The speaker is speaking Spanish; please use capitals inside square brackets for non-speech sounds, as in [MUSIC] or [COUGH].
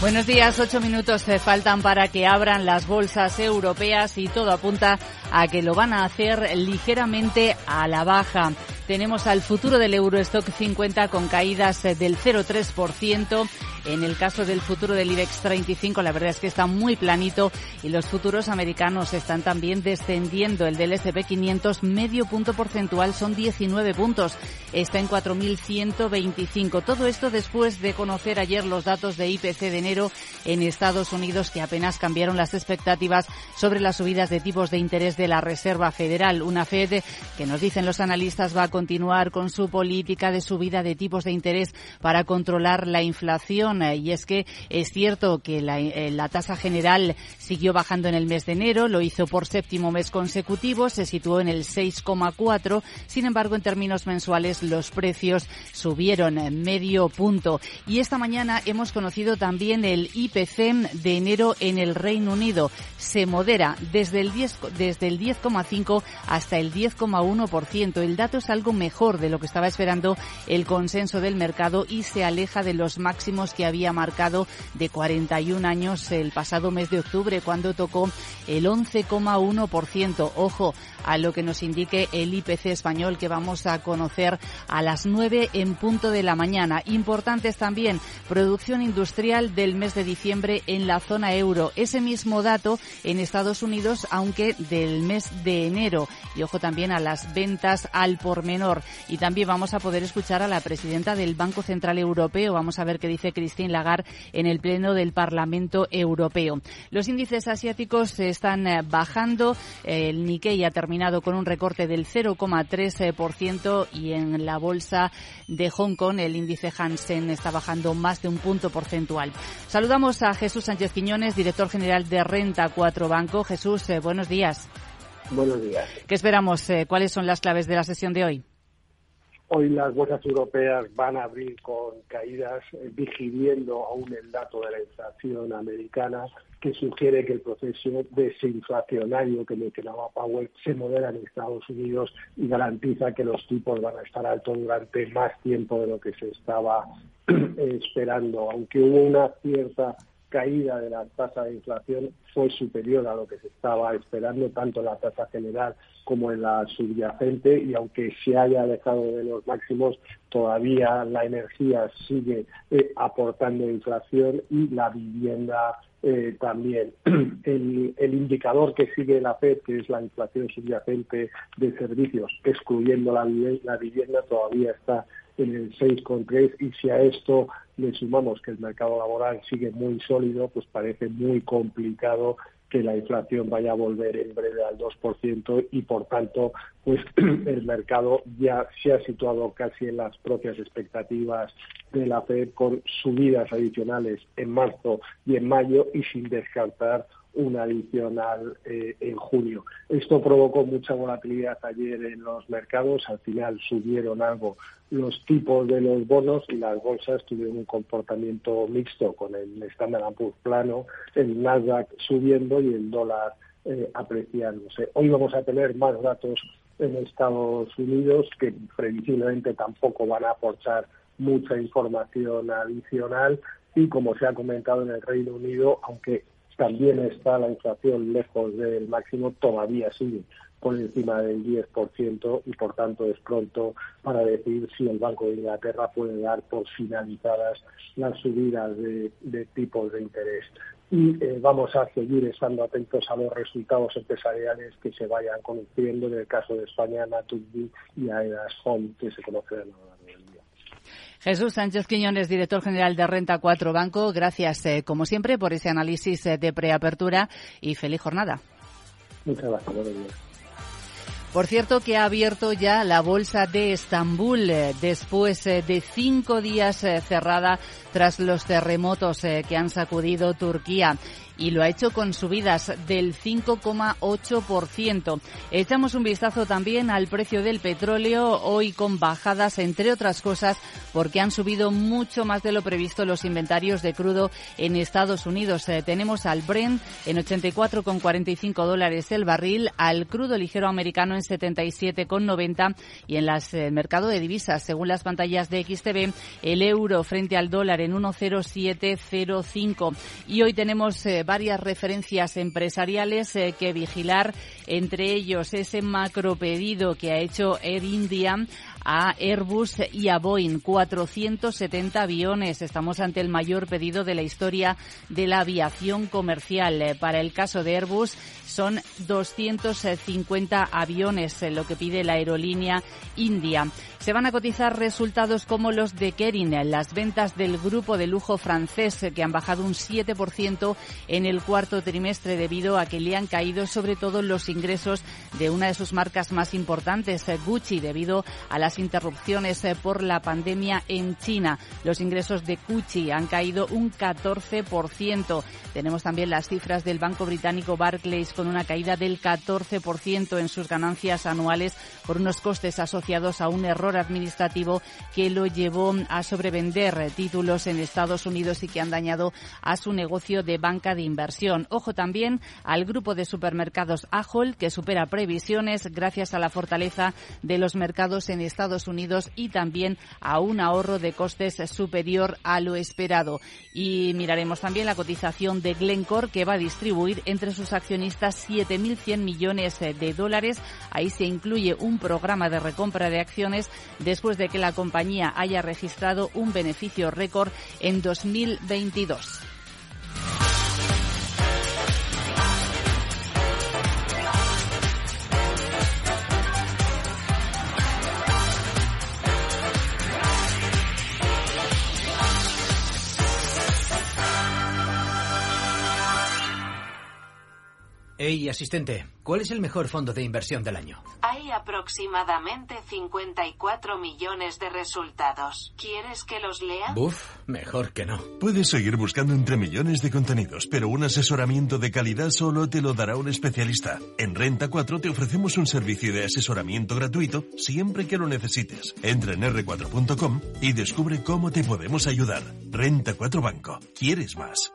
Buenos días, ocho minutos faltan para que abran las bolsas europeas y todo apunta a que lo van a hacer ligeramente a la baja. Tenemos al futuro del Eurostock 50 con caídas del 0,3%. En el caso del futuro del IBEX 35, la verdad es que está muy planito y los futuros americanos están también descendiendo. El del S&P 500 medio punto porcentual son 19 puntos. Está en 4.125. Todo esto después de conocer ayer los datos de IPC de enero en Estados Unidos que apenas cambiaron las expectativas sobre las subidas de tipos de interés de la Reserva Federal. Una Fed que nos dicen los analistas va a continuar con su política de subida de tipos de interés para controlar la inflación y es que es cierto que eh, la, tasa general siguió bajando en el mes de enero, lo hizo por séptimo mes consecutivo, se situó en el 6,4. Sin embargo, en términos mensuales los precios subieron medio punto. Y esta mañana hemos conocido también el IPC de enero en el Reino Unido. Se modera desde el 10, desde el 10,5 hasta el 10,1%. El dato es algo mejor de lo que estaba esperando el consenso del mercado y se aleja de los máximos que había marcado de 41 años el pasado mes de octubre cuando tocó el 11,1%. Ojo a lo que nos indique el IPC español que vamos a conocer a las 9 en punto de la mañana. Importantes también producción industrial del mes de diciembre en la zona euro. Ese mismo dato en Estados Unidos, aunque del mes de enero. Y ojo también a las ventas al por menor. Y también vamos a poder escuchar a la presidenta del Banco Central Europeo. Vamos a ver qué dice Christine Lagarde en el Pleno del Parlamento Europeo. Los índices asiáticos están eh, bajando. El Nikkei ha terminado con un recorte del 0,3% y en la bolsa de Hong Kong el índice Hansen está bajando más de un punto porcentual. Saludamos a Jesús Sánchez Quiñones, director general de Renta 4 Banco. Jesús, eh, buenos días. Buenos días. ¿Qué esperamos? Eh, ¿Cuáles son las claves de la sesión de hoy? Hoy las bolsas europeas van a abrir con caídas, eh, vigiliendo aún el dato de la inflación americana, que sugiere que el proceso desinflacionario que mencionaba Powell se modera en Estados Unidos y garantiza que los tipos van a estar altos durante más tiempo de lo que se estaba [CLEARS THROAT] esperando. Aunque hubo una cierta caída de la tasa de inflación fue superior a lo que se estaba esperando, tanto en la tasa general como en la subyacente, y aunque se haya dejado de los máximos, todavía la energía sigue eh, aportando inflación y la vivienda eh, también. [CLEARS THROAT] El, indicador que sigue la FED, que es la inflación subyacente de servicios, excluyendo la vivienda, todavía está en el 6,3 y si a esto le sumamos que el mercado laboral sigue muy sólido, pues parece muy complicado que la inflación vaya a volver en breve al 2% y por tanto pues [CLEARS THROAT] el mercado ya se ha situado casi en las propias expectativas de la Fed con subidas adicionales en marzo y en mayo y sin descartar una adicional eh, en junio. Esto provocó mucha volatilidad ayer en los mercados, al final subieron algo los tipos de los bonos y las bolsas tuvieron un comportamiento mixto con el Standard Poor's plano, el Nasdaq subiendo y el dólar eh, apreciándose. Hoy vamos a tener más datos en Estados Unidos que previsiblemente tampoco van a aportar mucha información adicional y como se ha comentado en el Reino Unido, aunque también está la inflación lejos del máximo, todavía sigue por encima del 10% y por tanto es pronto para decir si el Banco de Inglaterra puede dar por finalizadas las subidas de, tipos de interés. Y eh, vamos a seguir estando atentos a los resultados empresariales que se vayan conociendo en el caso de España, Naturgy y Aedas Home, que se conocen a lo. Jesús Sánchez Quiñones, director general de Renta 4 Banco, gracias eh, como siempre por ese análisis eh, de preapertura y feliz jornada. Muchas gracias. Días. Por cierto que ha abierto ya la bolsa de Estambul eh, después de cinco días cerrada tras los terremotos que han sacudido Turquía y lo ha hecho con subidas del 5,8%. Echamos un vistazo también al precio del petróleo, hoy con bajadas, entre otras cosas, porque han subido mucho más de lo previsto los inventarios de crudo en Estados Unidos. Eh, tenemos al Brent en 84,45 dólares el barril, al crudo ligero americano en 77,90 y en las, el mercado de divisas, según las pantallas de XTV, el euro frente al dólar en 1,0705. Y hoy tenemos eh, varias referencias empresariales eh, que vigilar, entre ellos ese macro pedido que ha hecho Air India a Airbus y a Boeing. 470 aviones. Estamos ante el mayor pedido de la historia de la aviación comercial. Eh, para el caso de Airbus son 250 aviones, lo que pide la aerolínea India. Se van a cotizar resultados como los de Kering, las ventas del grupo de lujo francés que han bajado un 7% en el cuarto trimestre debido a que le han caído sobre todo los ingresos de una de sus marcas más importantes, Gucci, debido a las interrupciones por la pandemia en China. Los ingresos de Gucci han caído un 14%. Tenemos también las cifras del banco británico Barclays con una caída del 14% en sus ganancias anuales por unos costes asociados a un error administrativo que lo llevó a sobrevender títulos en Estados Unidos y que han dañado a su negocio de banca de inversión. Ojo también al grupo de supermercados Ahold que supera previsiones gracias a la fortaleza de los mercados en Estados Unidos y también a un ahorro de costes superior a lo esperado. Y miraremos también la cotización de Glencore que va a distribuir entre sus accionistas 7.100 millones de dólares. Ahí se incluye un programa de recompra de acciones después de que la compañía haya registrado un beneficio récord en 2022. Hey, asistente, ¿cuál es el mejor fondo de inversión del año? Hay aproximadamente 54 millones de resultados. ¿Quieres que los lea? Buf, mejor que no. Puedes seguir buscando entre millones de contenidos, pero un asesoramiento de calidad solo te lo dará un especialista. En Renta 4 te ofrecemos un servicio de asesoramiento gratuito siempre que lo necesites. Entra en r4.com y descubre cómo te podemos ayudar. Renta 4 Banco. ¿Quieres más?